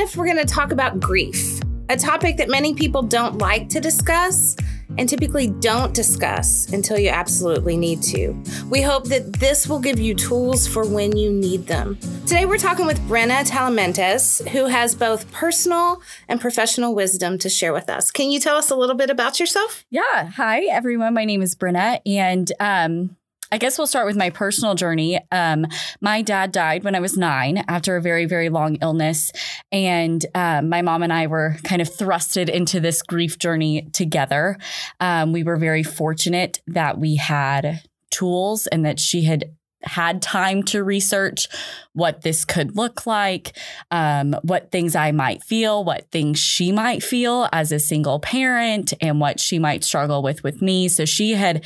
Lift, we're going to talk about grief, a topic that many people don't like to discuss and typically don't discuss until you absolutely need to. We hope that this will give you tools for when you need them. Today, we're talking with Brenna Talamentes, who has both personal and professional wisdom to share with us. Can you tell us a little bit about yourself? Yeah. Hi, everyone. My name is Brenna, and um, I guess we'll start with my personal journey. Um, my dad died when I was nine after a very, very long illness. And um, my mom and I were kind of thrusted into this grief journey together. Um, we were very fortunate that we had tools and that she had had time to research what this could look like, um, what things I might feel, what things she might feel as a single parent, and what she might struggle with with me. So she had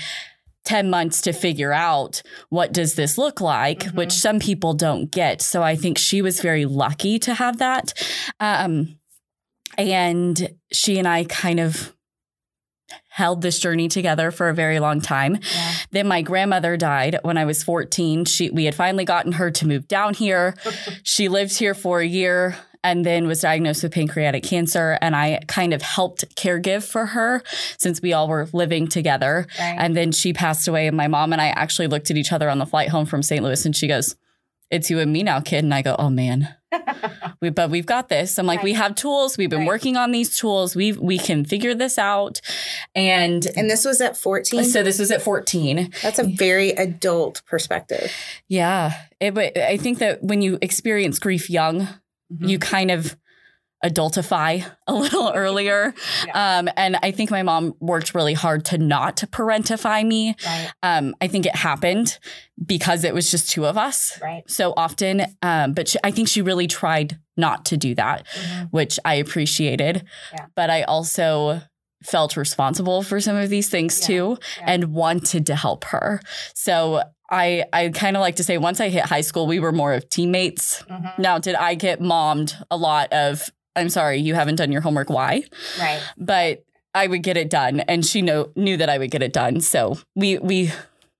10 months to figure out what does this look like mm-hmm. which some people don't get so i think she was very lucky to have that um, and she and i kind of held this journey together for a very long time. Yeah. Then my grandmother died when I was 14. She we had finally gotten her to move down here. she lived here for a year and then was diagnosed with pancreatic cancer. And I kind of helped caregive for her since we all were living together. Right. And then she passed away. And my mom and I actually looked at each other on the flight home from St. Louis and she goes, It's you and me now, kid. And I go, Oh man. we, but we've got this. I'm like, right. we have tools. We've been right. working on these tools. We we can figure this out. And and this was at 14. So this was at 14. That's a very adult perspective. Yeah. It, I think that when you experience grief young, mm-hmm. you kind of adultify a little earlier. Yeah. Um, and I think my mom worked really hard to not parentify me. Right. Um, I think it happened because it was just two of us right. so often. Um, but she, I think she really tried not to do that, mm-hmm. which I appreciated. Yeah. But I also felt responsible for some of these things yeah. too and wanted to help her. So I I kind of like to say once I hit high school, we were more of teammates. Mm-hmm. Now, did I get mommed a lot of? I'm sorry, you haven't done your homework. Why? Right. But I would get it done, and she know knew that I would get it done. So we we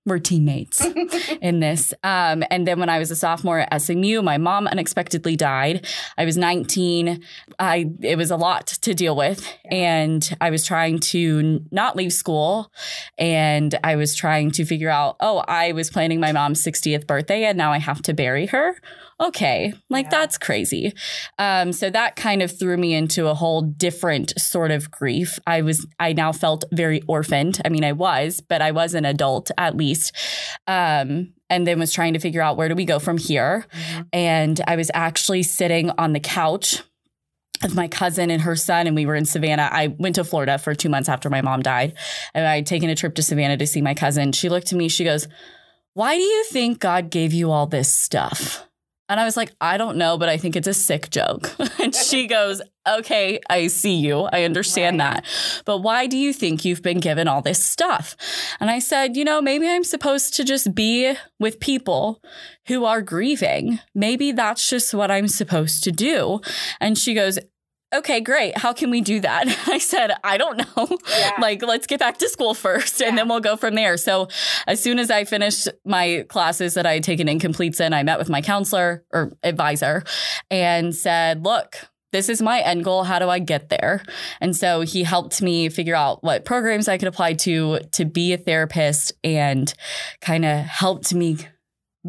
were teammates in this. Um, and then when I was a sophomore at SMU, my mom unexpectedly died. I was 19. I it was a lot to deal with, and I was trying to not leave school, and I was trying to figure out. Oh, I was planning my mom's 60th birthday, and now I have to bury her okay, like yeah. that's crazy. Um, so that kind of threw me into a whole different sort of grief. I was, I now felt very orphaned. I mean, I was, but I was an adult at least. Um, and then was trying to figure out where do we go from here. Mm-hmm. And I was actually sitting on the couch with my cousin and her son, and we were in Savannah. I went to Florida for two months after my mom died, and I had taken a trip to Savannah to see my cousin. She looked at me, she goes, Why do you think God gave you all this stuff? And I was like, I don't know, but I think it's a sick joke. and she goes, Okay, I see you. I understand right. that. But why do you think you've been given all this stuff? And I said, You know, maybe I'm supposed to just be with people who are grieving. Maybe that's just what I'm supposed to do. And she goes, okay, great. How can we do that? I said, I don't know. Yeah. like, let's get back to school first yeah. and then we'll go from there. So, as soon as I finished my classes that I had taken in Complete I met with my counselor or advisor and said, look, this is my end goal. How do I get there? And so he helped me figure out what programs I could apply to to be a therapist and kind of helped me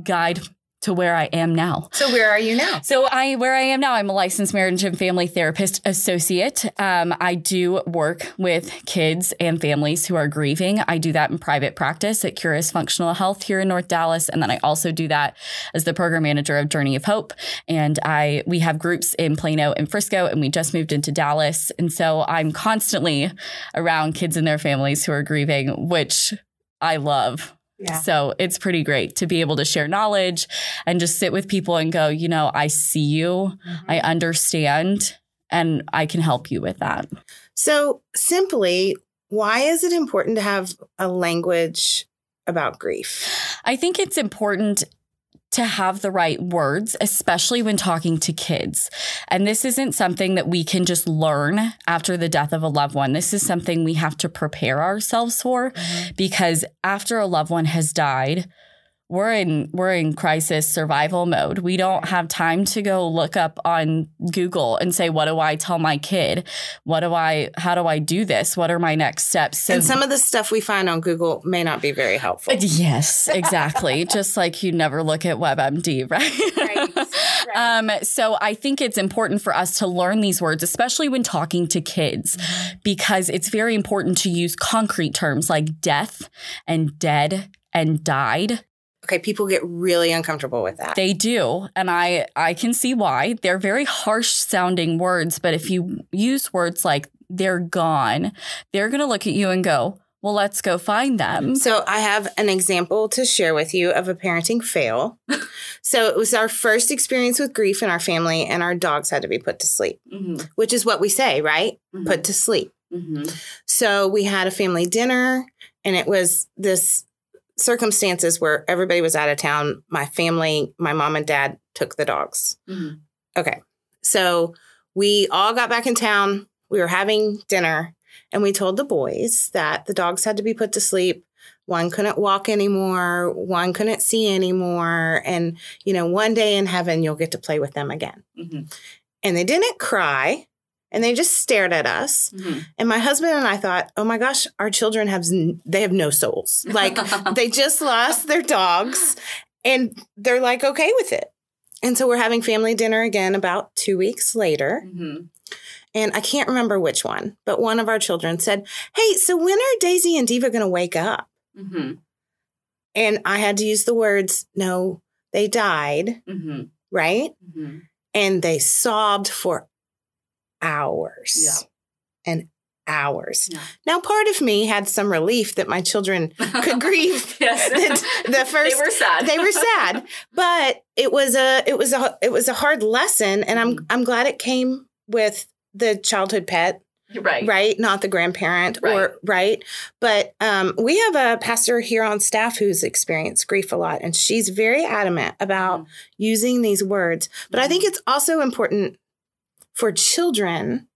guide to where I am now. So where are you now? So I where I am now, I'm a licensed marriage and family therapist associate. Um, I do work with kids and families who are grieving. I do that in private practice at Curious Functional Health here in North Dallas, and then I also do that as the program manager of Journey of Hope. And I we have groups in Plano and Frisco, and we just moved into Dallas, and so I'm constantly around kids and their families who are grieving, which I love. Yeah. So it's pretty great to be able to share knowledge and just sit with people and go, you know, I see you, mm-hmm. I understand, and I can help you with that. So, simply, why is it important to have a language about grief? I think it's important to have the right words, especially when talking to kids. And this isn't something that we can just learn after the death of a loved one. This is something we have to prepare ourselves for mm-hmm. because after a loved one has died, we're in we're in crisis survival mode. We don't have time to go look up on Google and say what do I tell my kid? What do I how do I do this? What are my next steps? So, and some of the stuff we find on Google may not be very helpful. Yes, exactly. Just like you never look at WebMD, right? right, right. Um, so I think it's important for us to learn these words, especially when talking to kids, mm-hmm. because it's very important to use concrete terms like death and dead and died Okay, people get really uncomfortable with that. They do, and I I can see why. They're very harsh sounding words, but if you use words like they're gone, they're going to look at you and go, "Well, let's go find them." So, I have an example to share with you of a parenting fail. so, it was our first experience with grief in our family and our dogs had to be put to sleep, mm-hmm. which is what we say, right? Mm-hmm. Put to sleep. Mm-hmm. So, we had a family dinner and it was this circumstances where everybody was out of town, my family, my mom and dad took the dogs. Mm-hmm. Okay. So we all got back in town. We were having dinner and we told the boys that the dogs had to be put to sleep. One couldn't walk anymore. One couldn't see anymore. And, you know, one day in heaven, you'll get to play with them again. Mm-hmm. And they didn't cry and they just stared at us. Mm-hmm. And my husband and I thought, "Oh my gosh, our children have they have no souls. Like they just lost their dogs and they're like okay with it." And so we're having family dinner again about 2 weeks later. Mm-hmm. And I can't remember which one, but one of our children said, "Hey, so when are Daisy and Diva going to wake up?" Mm-hmm. And I had to use the words, "No, they died." Mm-hmm. Right? Mm-hmm. And they sobbed for hours yeah. and hours. Yeah. Now, part of me had some relief that my children could grieve. yes. the, the, first they were sad. they were sad, but it was a it was a it was a hard lesson, and I'm mm. I'm glad it came with the childhood pet. Right. Right. Not the grandparent right. or right. But um, we have a pastor here on staff who's experienced grief a lot, and she's very adamant about mm. using these words. But mm. I think it's also important for children,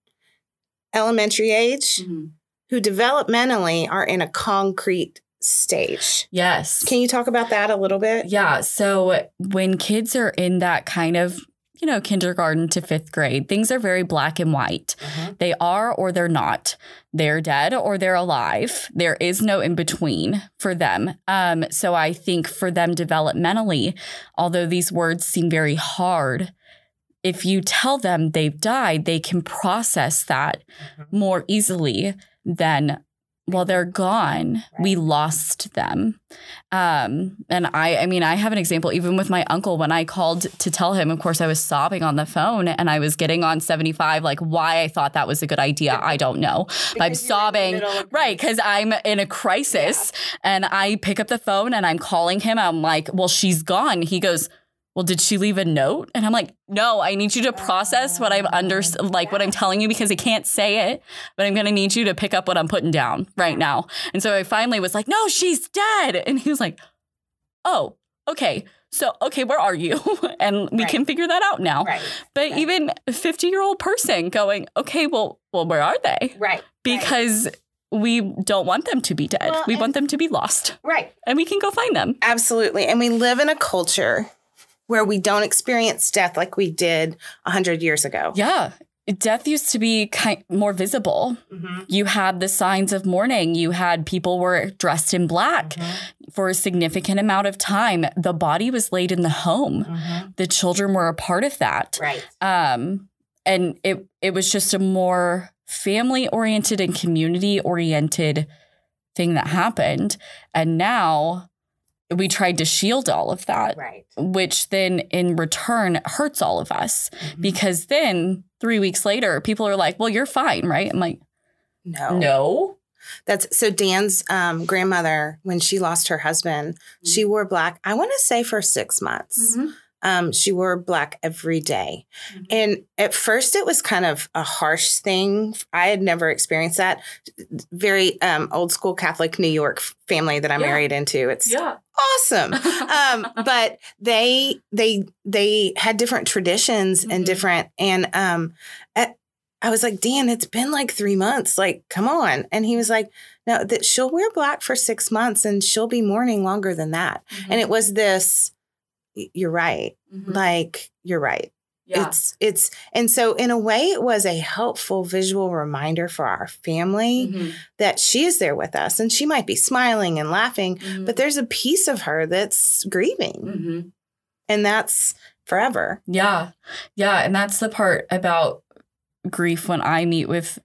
elementary age, mm-hmm. who developmentally are in a concrete stage. Yes. Can you talk about that a little bit? Yeah. So when kids are in that kind of you know, kindergarten to fifth grade, things are very black and white. Mm-hmm. They are or they're not. They're dead or they're alive. There is no in between for them. Um, so I think for them developmentally, although these words seem very hard, if you tell them they've died, they can process that mm-hmm. more easily than well they're gone right. we lost them um, and i i mean i have an example even with my uncle when i called to tell him of course i was sobbing on the phone and i was getting on 75 like why i thought that was a good idea i don't know but i'm sobbing right because i'm in a crisis yeah. and i pick up the phone and i'm calling him i'm like well she's gone he goes well, did she leave a note? And I'm like, no, I need you to process what I'm under, like what I'm telling you because I can't say it, but I'm going to need you to pick up what I'm putting down right now. And so I finally was like, no, she's dead. And he was like, oh, okay. So, okay, where are you? and we right. can figure that out now. Right. But right. even a 50 year old person going, okay, well, well, where are they? Right. Because we don't want them to be dead. Well, we want them to be lost. Right. And we can go find them. Absolutely. And we live in a culture where we don't experience death like we did 100 years ago. Yeah. Death used to be kind more visible. Mm-hmm. You had the signs of mourning. You had people were dressed in black mm-hmm. for a significant amount of time. The body was laid in the home. Mm-hmm. The children were a part of that. Right. Um, and it it was just a more family oriented and community oriented thing that happened. And now we tried to shield all of that, right. which then in return hurts all of us mm-hmm. because then three weeks later, people are like, well, you're fine, right? I'm like, no. No. That's so Dan's um, grandmother, when she lost her husband, mm-hmm. she wore black, I want to say for six months. Mm-hmm. Um, she wore black every day. Mm-hmm. And at first, it was kind of a harsh thing. I had never experienced that. Very um, old school Catholic New York family that I'm yeah. married into. It's yeah. Awesome. um, but they they they had different traditions mm-hmm. and different and um, at, I was like, Dan, it's been like three months. Like, come on. And he was like, no, that she'll wear black for six months and she'll be mourning longer than that. Mm-hmm. And it was this, you're right. Mhm. Like, you're right. Yeah. It's, it's, and so in a way, it was a helpful visual reminder for our family Mhm. that she is there with us and she might be smiling and laughing, Mhm. but there's a piece of her that's grieving Mhm. and that's forever. Yeah. Yeah. And that's the part about grief when I meet with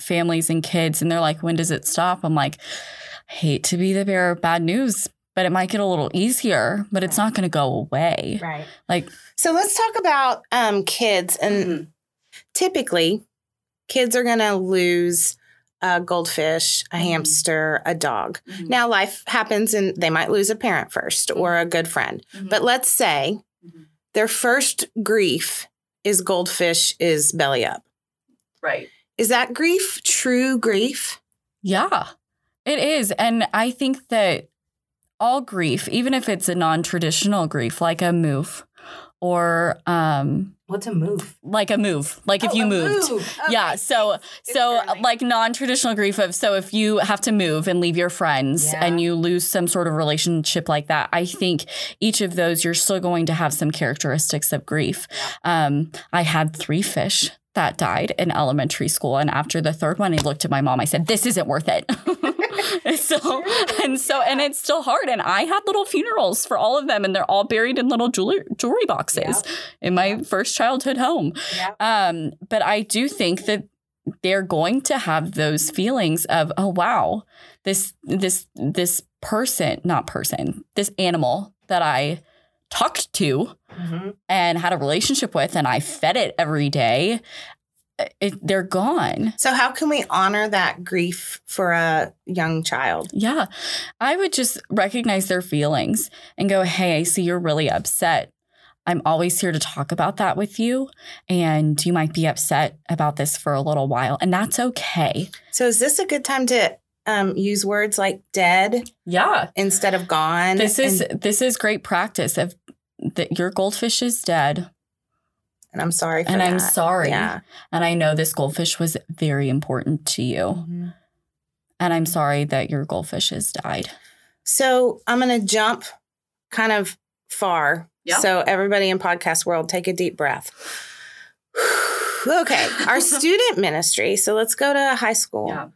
families and kids and they're like, when does it stop? I'm like, hate to be the bearer of bad news, but it might get a little easier, but it's not going to go away. Right. Like, So let's talk about um, kids. And Mhm. typically, kids are going to lose a goldfish, a Mhm. hamster, a dog. Mhm. Now, life happens and they might lose a parent first or a good friend. Mhm. But let's say Mhm. their first grief is goldfish is belly up. right. Is that grief true grief? Yeah, it is. And I think that all grief, even if it's a non traditional grief, like a move or um, What's a move? like a move, like if you moved. Yeah, so so early. like non-traditional grief of so if you have to move and leave your friends Yeah. and you lose some sort of relationship like that, I think each of those you're still going to have some characteristics of grief. Um, I had three fish that died in elementary school, and after the third one, I looked at my mom. I said, "This isn't worth it." And so and so and it's still hard. And I had little funerals for all of them, and they're all buried in little jewelry jewelry boxes in my first childhood home. Yeah. Um, but I do think that they're going to have those feelings of, oh wow, this this this person, not person, this animal that I talked to Mhm. and had a relationship with and I fed it every day, it, they're gone. So, how can we honor that grief for a young child? Yeah. I would just recognize their feelings and go, hey, I see you're really upset. I'm always here to talk about that with you. And you might be upset about this for a little while. And that's okay. So, is this a good time to um, use words like dead Yeah. instead of gone? This is and, this is great practice of that your goldfish is dead. And I'm sorry for And that. I'm sorry. Yeah. And I know this goldfish was very important to you. Mhm. And I'm sorry that your goldfish has died. So, I'm going to jump kind of far. Yeah. So, everybody in podcast world, take a deep breath. okay. Our student ministry. So, let's go to high school. Yeah.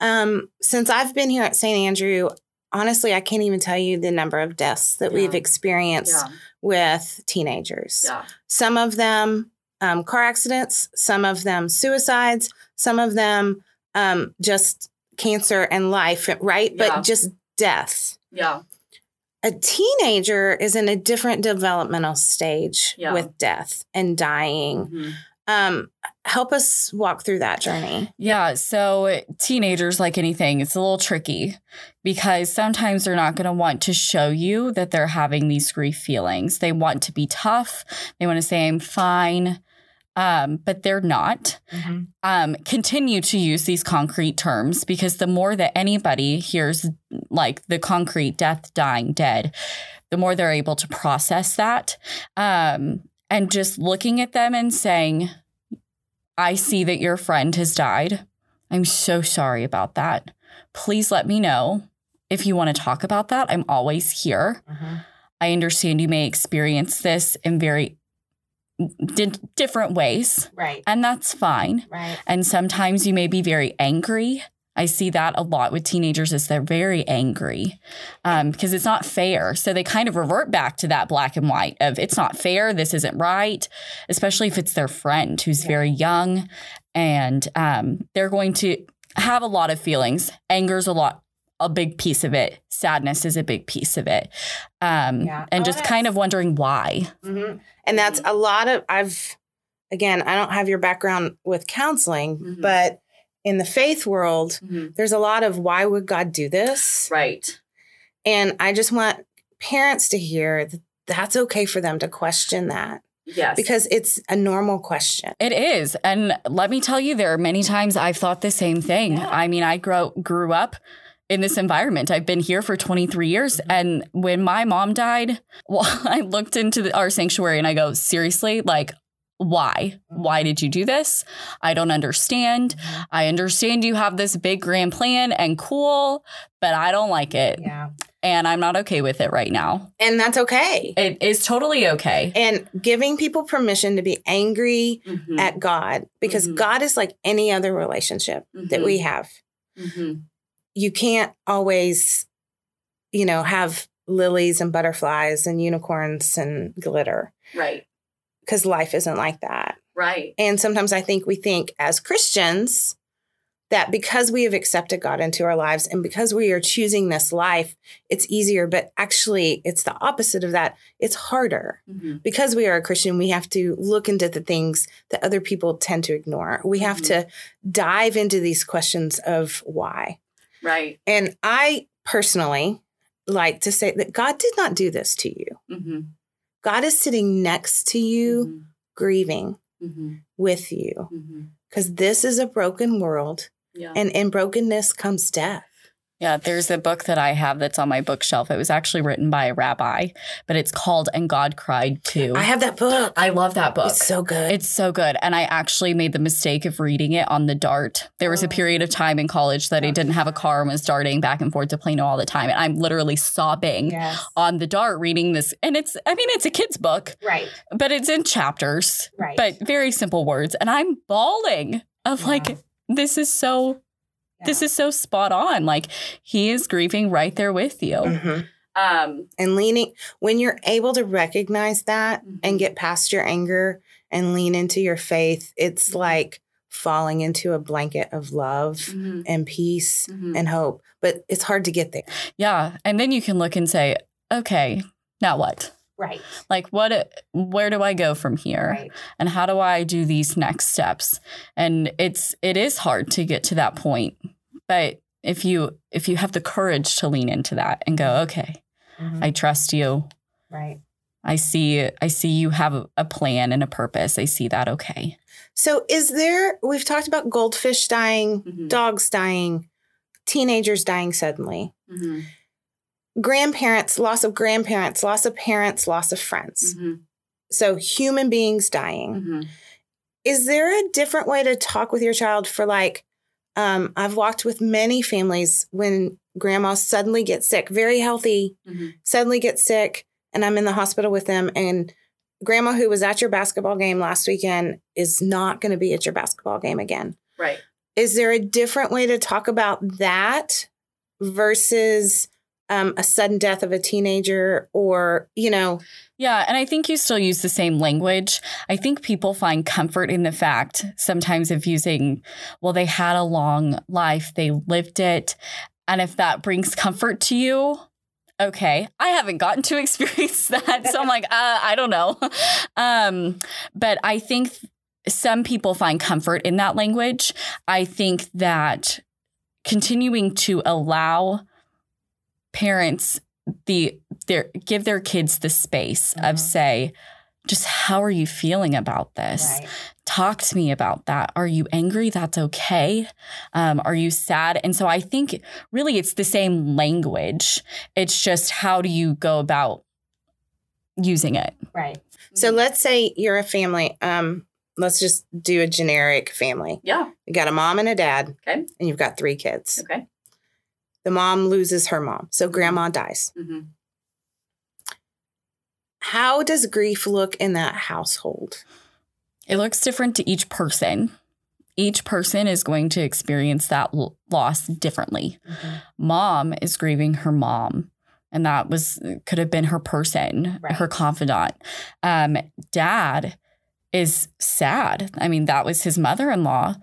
Um, since I've been here at St. Andrew, honestly, I can't even tell you the number of deaths that we've experienced Yeah. With teenagers. Yeah. Some of them um, car accidents, some of them suicides, some of them um, just cancer and life, right? Yeah. But just deaths. Yeah. A teenager is in a different developmental stage Yeah. with death and dying. Um, help us walk through that journey. Yeah. So teenagers, like anything, it's a little tricky because sometimes they're not going to want to show you that they're having these grief feelings. They want to be tough. They want to say, I'm fine. Um, but they're not. Um, continue to use these concrete terms because the more that anybody hears like the concrete death, dying, dead, the more they're able to process that. Um, and just looking at them and saying, I see that your friend has died. I'm so sorry about that. Please let me know if you want to talk about that. I'm always here. Mm-hmm. I understand you may experience this in very di- different ways, Right. and that's fine. Right. And sometimes you may be very angry. I see that a lot with teenagers is they're very angry because it's not fair. So they kind of revert back to that black and white of it's not fair, this isn't right, especially if it's their friend who's very young and um, they're going to have a lot of feelings. Anger's a lot, a big piece of it. Sadness is a big piece of it, um, Yeah. and Oh, just kind of wondering why. hmm And that's a lot of, I've, again, I don't have your background with counseling, Mhm. but in the faith world, there's a lot of why would God do this? Right. And I just want parents to hear that that's okay for them to question that Yes. because it's a normal question. It is. And let me tell you, there are many times I've thought the same thing. Yeah. I mean, I grow, grew up in this environment. I've been here for 23 years. Mm-hmm. And when my mom died, well, I looked into the, our sanctuary and I go, seriously, like, why? Why did you do this? I don't understand. Mm-hmm. I understand you have this big grand plan and cool, but I don't like it. Yeah. And I'm not okay with it right now. And that's okay. It is totally okay. And giving people permission to be angry Mm-hmm. at God because Mhm. God is like any other relationship that we have. Mm-hmm. You can't always, you know, have lilies and butterflies and unicorns and glitter Right. Because life isn't like that. Right. And sometimes I think we think as Christians that because we have accepted God into our lives and because we are choosing this life, it's easier. But actually, it's the opposite of that. It's harder. Mm-hmm. Because we are a Christian, we have to look into the things that other people tend to ignore. We have Mhm. to dive into these questions of why. Right. And I personally like to say that God did not do this to you. Mm-hmm. God is sitting next to you, grieving Mm-hmm. with you, Mm-hmm. because this is a broken world. Yeah. And in brokenness comes death. Yeah, there's a book that I have that's on my bookshelf. It was actually written by a rabbi, but it's called And God Cried Too. I have that book. I love that book. It's so good. It's so good. And I actually made the mistake of reading it on the DART. There was a Oh. period of time in college that I didn't have a car and was darting back and forth to Plano all the time. And I'm literally sobbing yes. on the DART reading this. And it's, I mean, it's a kid's book, Right. but it's in chapters, Right. but very simple words. And I'm bawling of Yeah. like, this is so, this is so spot on. Like he is grieving right there with you. Mhm. Um, and leaning when you're able to recognize that Mhm. and get past your anger and lean into your faith it's Mm-hmm. like falling into a blanket of love and peace Mhm. and hope but it's hard to get there yeah. And then you can look and say, okay, now what? Right. Like what where do i go from here? And how do i do these next steps? And it's it is hard to get to that point but if you if you have the courage to lean into that and go mm-hmm. okay mm-hmm. i trust you. Right. I see i see you have a, a plan and a purpose. I see that okay. So is there we've talked about goldfish dying Mhm. dogs dying teenagers dying suddenly mm-hmm. Grandparents loss of grandparents loss of parents loss of friends. Mm-hmm. So human beings dying. Mm-hmm. Is there a different way to talk with your child for like um, i've walked with many families when grandma suddenly gets sick very healthy mm-hmm. suddenly gets sick and i'm in the hospital with them and grandma who was at your basketball game last weekend is not going to be at your basketball game again. Right. Is there a different way to talk about that versus um, a sudden death of a teenager or you know Yeah, and I think you still use the same language. I think people find comfort in the fact sometimes of using, well, they had a long life, they lived it. And if that brings comfort to you, okay. I haven't gotten to experience that. So I'm like, uh, I don't know. Um, but I think some people find comfort in that language. I think that continuing to allow parents the their give their kids the space Mhm. of say just how are you feeling about this? Talk to me about that. Are you angry? That's okay. Um, are you sad? And so i think really it's the same language. It's just how do you go about using it? Right. So let's say you're a family um let's just do a generic family. Yeah. You got a mom and a dad Okay. and you've got three kids. Okay the mom loses her mom so grandma dies mm-hmm. how does grief look in that household It looks different to each person. Each person is going to experience that l- loss differently. Mom is grieving her mom, and that was could have been her person, Right. her confidant. Um, dad is sad. I mean, that was his mother in law,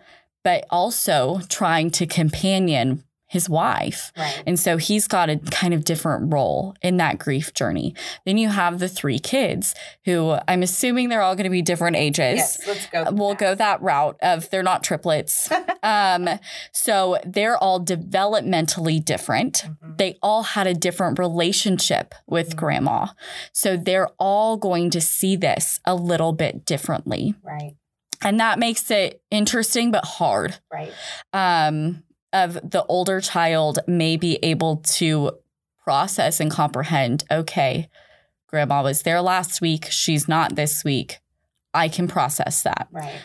but also trying to companion his wife. right And so he's got a kind of different role in that grief journey. Then you have the three kids who I'm assuming they're all going to be different ages. let's go We'll go that route of they're not triplets. um, so they're all developmentally different. They all had a different relationship with Mhm. grandma. So they're all going to see this a little bit differently. right And that makes it interesting but hard right um, of the older child may be able to process and comprehend okay, grandma was there last week. She's not this week. I can process that. Right.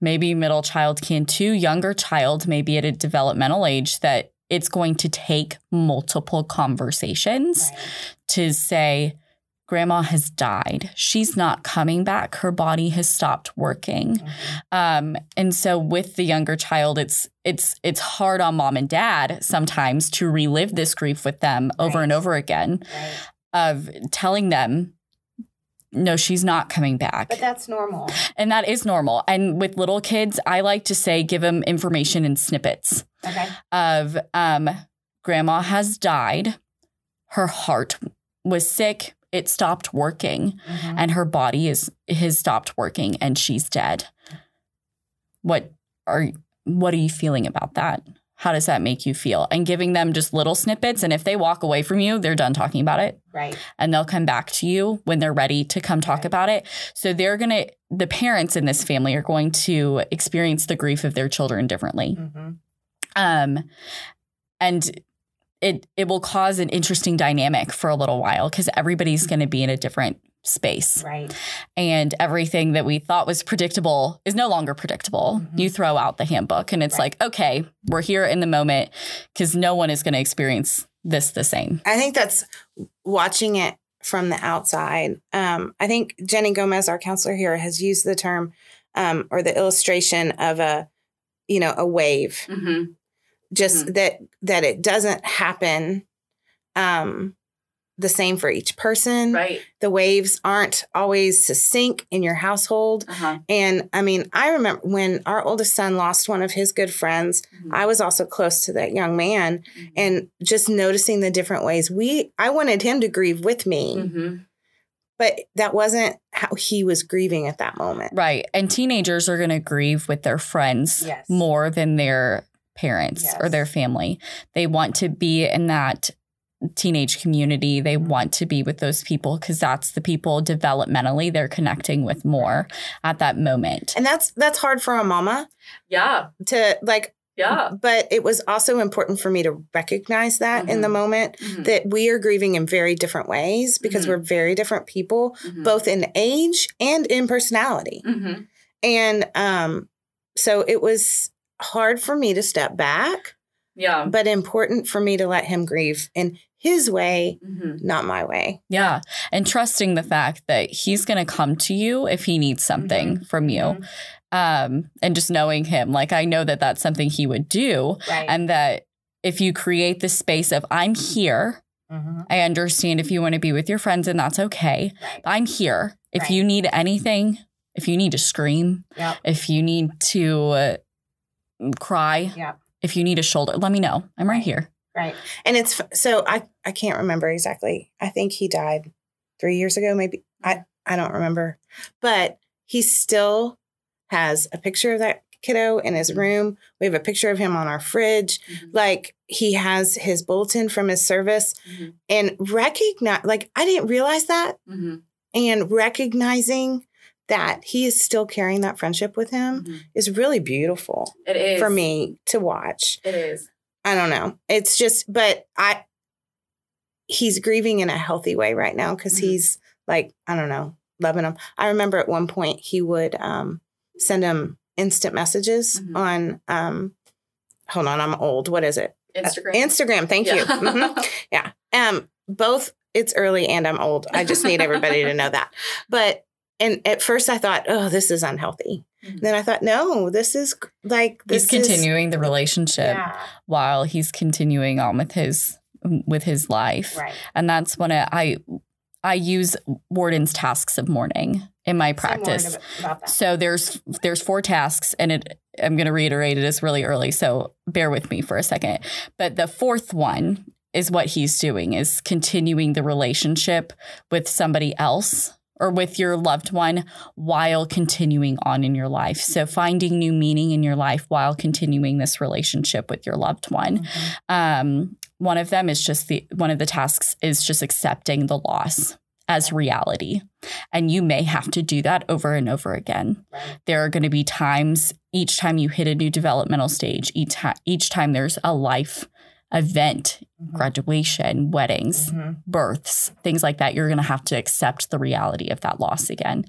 Maybe middle child can too. Younger child, maybe at a developmental age, that it's going to take multiple conversations Right. to say, Grandma has died. She's not coming back. Her body has stopped working. Um, and so with the younger child, it's it's it's hard on mom and dad sometimes to relive this grief with them over Right. and over again Right. of telling them, no, she's not coming back. But that's normal. and that is normal. And with little kids, I like to say give them information in snippets Okay. of um, grandma has died. Her heart was sick. It stopped working Mhm. and her body is has stopped working and she's dead. What are what are you feeling about that? How does that make you feel? And giving them just little snippets and if they walk away from you, they're done talking about it Right. and they'll come back to you when they're ready to come talk Right. about it. So they're going to the parents in this family are going to experience the grief of their children differently. hmm Um and it it will cause an interesting dynamic for a little while cuz everybody's going to be in a different space Right. and everything that we thought was predictable is no longer predictable. Mhm. You throw out the handbook and it's Right. like, okay, we're here in the moment because no one is going to experience this the same. I think that's watching it from the outside. Um, I think Jenny Gomez, our counselor here, has used the term um, or the illustration of a, you know, a wave. Just that that it doesn't happen um, the same for each person. Right. The waves aren't always succinct in your household. Uh-huh. And I mean, I remember when our oldest son lost one of his good friends, Mhm. I was also close to that young man and just noticing the different ways we I wanted him to grieve with me, Mm-hmm. but that wasn't how he was grieving at that moment. Right. And teenagers are going to grieve with their friends Yes. more than their parents or their family. They want to be in that teenage community. They Mhm. want to be with those people because that's the people developmentally they're connecting with more at that moment. And that's that's hard for a mama Yeah. to like Yeah. but it was also important for me to recognize that in the Mhm. moment that we are grieving in very different ways because Mhm. we're very different people both in age and in personality. Mm-hmm. And um so it was hard for me to step back, Yeah. but important for me to let him grieve in his way, Mm-hmm. not my way. Yeah. And trusting the fact that he's going to come to you if he needs something from you. Mhm. Um, and just knowing him, like, I know that that's something he would do. Right. And that if you create the space of, I'm here, Mhm. I understand if you want to be with your friends and that's okay. Right. I'm here. If Right. you need anything, if you need to scream, Yep. if you need to uh, cry, Yep. if you need a shoulder, let me know. I'm right here. Right. And it's so I I can't remember exactly. I think he died 3 years ago maybe. I I don't remember. But he still has a picture of that kiddo in his mm-hmm. room. We have a picture of him on our fridge. Mm-hmm. Like he has his bulletin from his service mm-hmm. and recognize like I didn't realize that and recognizing that he is still carrying that friendship with him is really beautiful It is for me to watch. It is. I don't know. It's just, but I, he's grieving in a healthy way right now because Mhm. he's like, I don't know, loving him. I remember at one point he would um, send him instant messages Mhm. on, um, hold on, I'm old. What is it? Uh, Instagram. Instagram. Thank you. Mhm. Yeah. Um, both it's early and I'm old. I just need everybody to know that. But and at first I thought, oh, this is unhealthy. Mhm. Then I thought, no, this is like this he's continuing the relationship yeah, while he's continuing on with his with his life. right. And that's when I I, I use Worden's tasks of mourning in my practice. ab- about that. So there's there's four tasks, and it I'm going to reiterate it is really early, so bear with me for a second. But the fourth one is what he's doing is continuing the relationship with somebody else or with your loved one while continuing on in your life. So finding new meaning in your life while continuing this relationship with your loved one. Mhm. Um, one of them is just the one of the tasks is just accepting the loss as reality. And you may have to do that over and over again. There are going to be times each time you hit a new developmental stage, each, each time there's a life event, Mhm. graduation, weddings, Mhm. births, things like that, you're going to have to accept the reality of that loss again.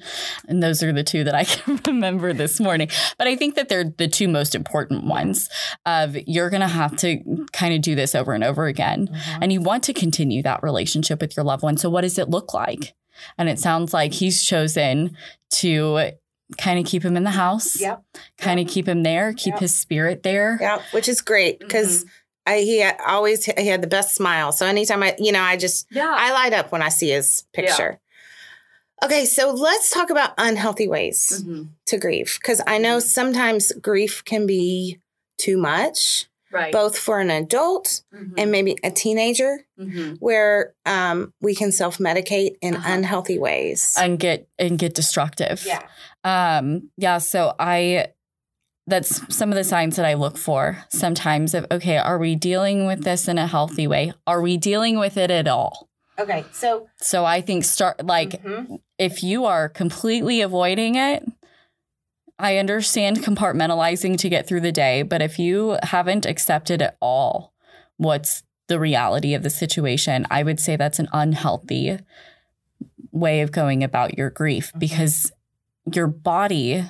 And those are the two that I can remember this morning. But I think that they're the two most important ones of you're going to have to kind of do this over and over again. Mhm. And you want to continue that relationship with your loved one. So what does it look like? And it sounds like he's chosen to kind of keep him in the house, Yep. kind of keep him there, keep Yep. his spirit there. Yeah, which is great because I he always he had the best smile. So anytime I, you know, I just Yeah. I light up when I see his picture. Okay, so let's talk about unhealthy ways to grieve because I know sometimes grief can be too much, Right. both for an adult and maybe a teenager, where um, we can self medicate in Uh-huh. unhealthy ways. and get and get destructive. yeah. Um, yeah, so I that's some of the signs that I look for sometimes of okay, are we dealing with this in a healthy way? Are we dealing with it at all? Okay, so So I think start like Mhm. if you are completely avoiding it, I understand compartmentalizing to get through the day, but if you haven't accepted at all what's the reality of the situation, I would say that's an unhealthy way of going about your grief Mhm. because your body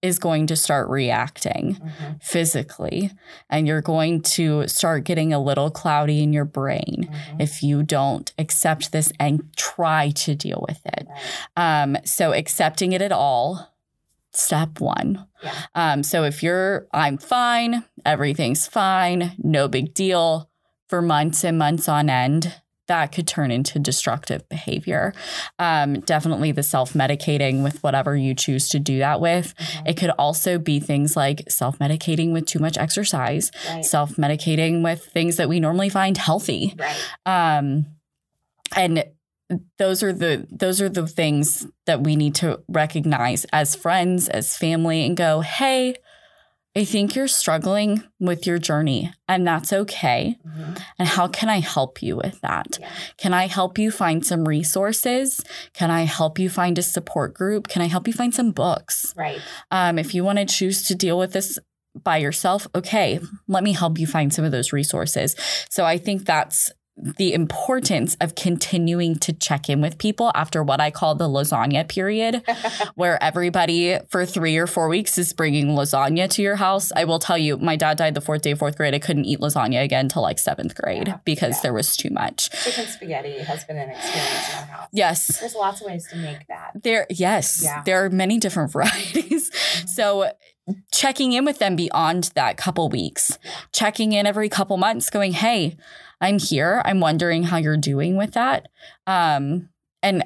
is going to start reacting Mhm. physically and you're going to start getting a little cloudy in your brain Mhm. if you don't accept this and try to deal with it. Um, so accepting it at all, step one. Yeah. Um, so if you're, I'm fine, everything's fine, no big deal for months and months on end, that could turn into destructive behavior. Um, definitely the self medicating with whatever you choose to do that with. Mhm. It could also be things like self medicating with too much exercise, Right. self medicating with things that we normally find healthy Right. um and those are the those are the things that we need to recognize as friends as family and go hey i think you're struggling with your journey and that's okay Mhm. and how can i help you with that Yeah. can i help you find some resources can i help you find a support group can i help you find some books Right. um, if you want to choose to deal with this by yourself, okay, let me help you find some of those resources. So I think that's the importance of continuing to check in with people after what I call the lasagna period, where everybody for three or four weeks is bringing lasagna to your house. I will tell you, my dad died the fourth day of fourth grade. I couldn't eat lasagna again until like seventh grade Yeah, because yeah. there was too much. Chicken spaghetti has been an experience in our house. Yes. There's lots of ways to make that. There, yes, Yeah. there are many different varieties. Mm-hmm. So checking in with them beyond that couple weeks, checking in every couple months, going, "Hey, I'm here. I'm wondering how you're doing with that." Um, and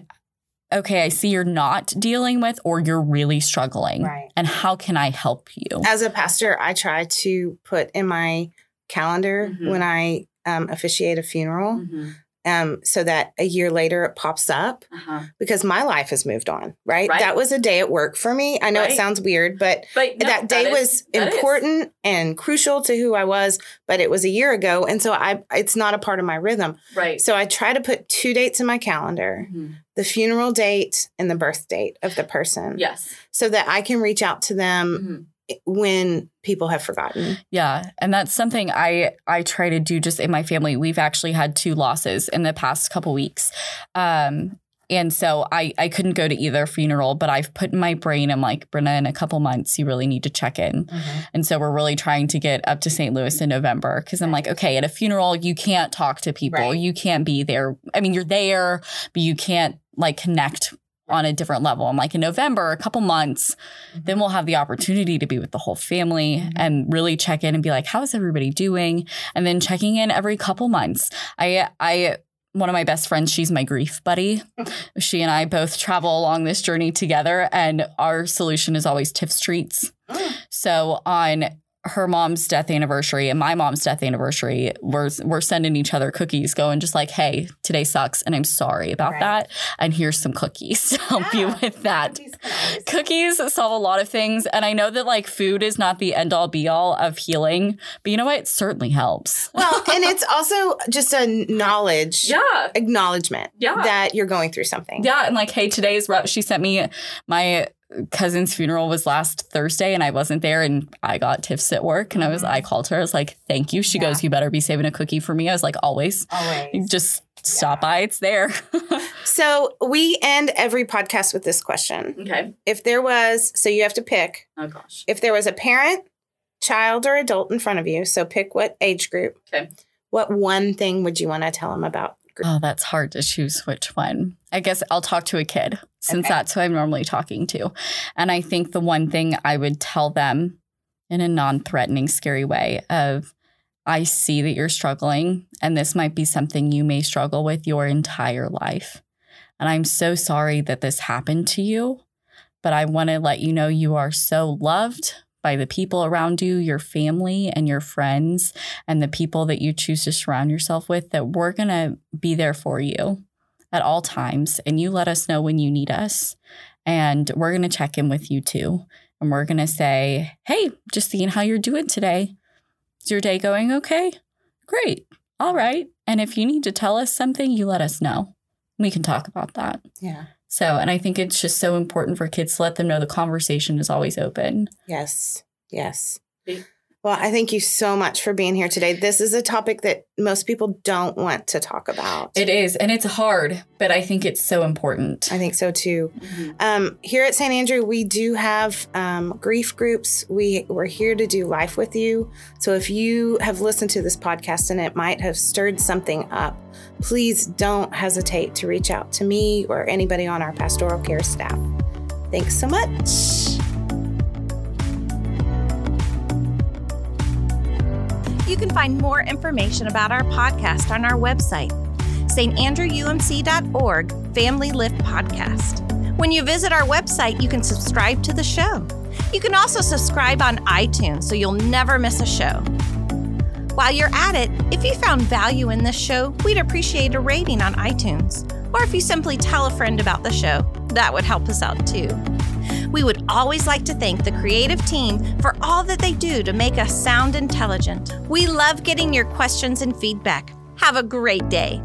okay, I see you're not dealing with, or you're really struggling, Right. and how can I help you? As a pastor, I try to put in my calendar Mhm. when I um, officiate a funeral Mhm. Um, so that a year later it pops up Uh-huh. because my life has moved on, right? Right. That was a day at work for me. I know Right. it sounds weird, but But no, that day was that is. important and crucial to who I was, but it was a year ago. And so I it's not a part of my rhythm. right? So I try to put two dates in my calendar Mhm. the funeral date and the birth date of the person Yes. so that I can reach out to them Mhm. When people have forgotten. Yeah, and that's something I I try to do just in my family. We've actually had two losses in the past couple weeks. Um and so I I couldn't go to either funeral, but I've put in my brain I'm like, Brenna, in a couple months you really need to check in. And so we're really trying to get up to St. Louis in November because I'm like, okay, at a funeral you can't talk to people. Right. You can't be there. I mean, you're there, but you can't like connect on a different level. I'm like in November, a couple months, then we'll have the opportunity to be with the whole family Mhm. and really check in and be like, how is everybody doing? And then checking in every couple months. I I one of my best friends, she's my grief buddy. she and I both travel along this journey together, and our solution is always Tiff's Treats. Mm. So on her mom's death anniversary and my mom's death anniversary, we're we're sending each other cookies, going just like, "Hey, today sucks, and I'm sorry about Right. that, and here's some cookies to help you with that." Cookies Cookies solve a lot of things, and I know that like food is not the end all be all of healing, but you know what? It certainly helps. Well, and it's also just a knowledge, Yeah, acknowledgement Yeah. that you're going through something. yeah, and like, hey, today's. She sent me my cousin's funeral was last Thursday and I wasn't there and I got Tiff's at work and I was I called her. I was like, "Thank you." She Mm-hmm. Yeah. goes, "You better be saving a cookie for me." I was like, "Always." Always. Just stop by. It's there. So we end every podcast with this question. okay. If there was, so you have to pick, Oh gosh. if there was a parent, child, or adult in front of you, so pick what age group, Okay. what one thing would you want to tell them about? Oh, that's hard to choose which one. I guess I'll talk to a kid since Okay. that's who I'm normally talking to. And I think the one thing I would tell them in a non-threatening, scary way of I see that you're struggling and this might be something you may struggle with your entire life. And I'm so sorry that this happened to you, but I want to let you know you are so loved by the people around you, your family and your friends and the people that you choose to surround yourself with that we're going to be there for you at all times. And you let us know when you need us. And we're going to check in with you too. And we're going to say hey just seeing how you're doing today. Is your day going okay? Great. All right. And if you need to tell us something you let us know. We can talk about that. Yeah. So and i think it's just so important for kids to let them know the conversation is always open Yes. Yes. Okay. Well, I thank you so much for being here today. This is a topic that most people don't want to talk about. it is and it's hard but i think it's so important I think so too. Um, here at St. Andrew, we do have um, grief groups. We we're here to do life with you. So if you have listened to this podcast and it might have stirred something up, please don't hesitate to reach out to me or anybody on our pastoral care staff. Thanks so much. Can find more information about our podcast on our website, standrewumc.org Family Lift Podcast. When you visit our website, you can subscribe to the show. You can also subscribe on iTunes so you'll never miss a show. While you're at it, if you found value in this show, we'd appreciate a rating on iTunes. Or if you simply tell a friend about the show, that would help us out too. We would always like to thank the creative team for all that they do to make us sound intelligent. We love getting your questions and feedback. Have a great day.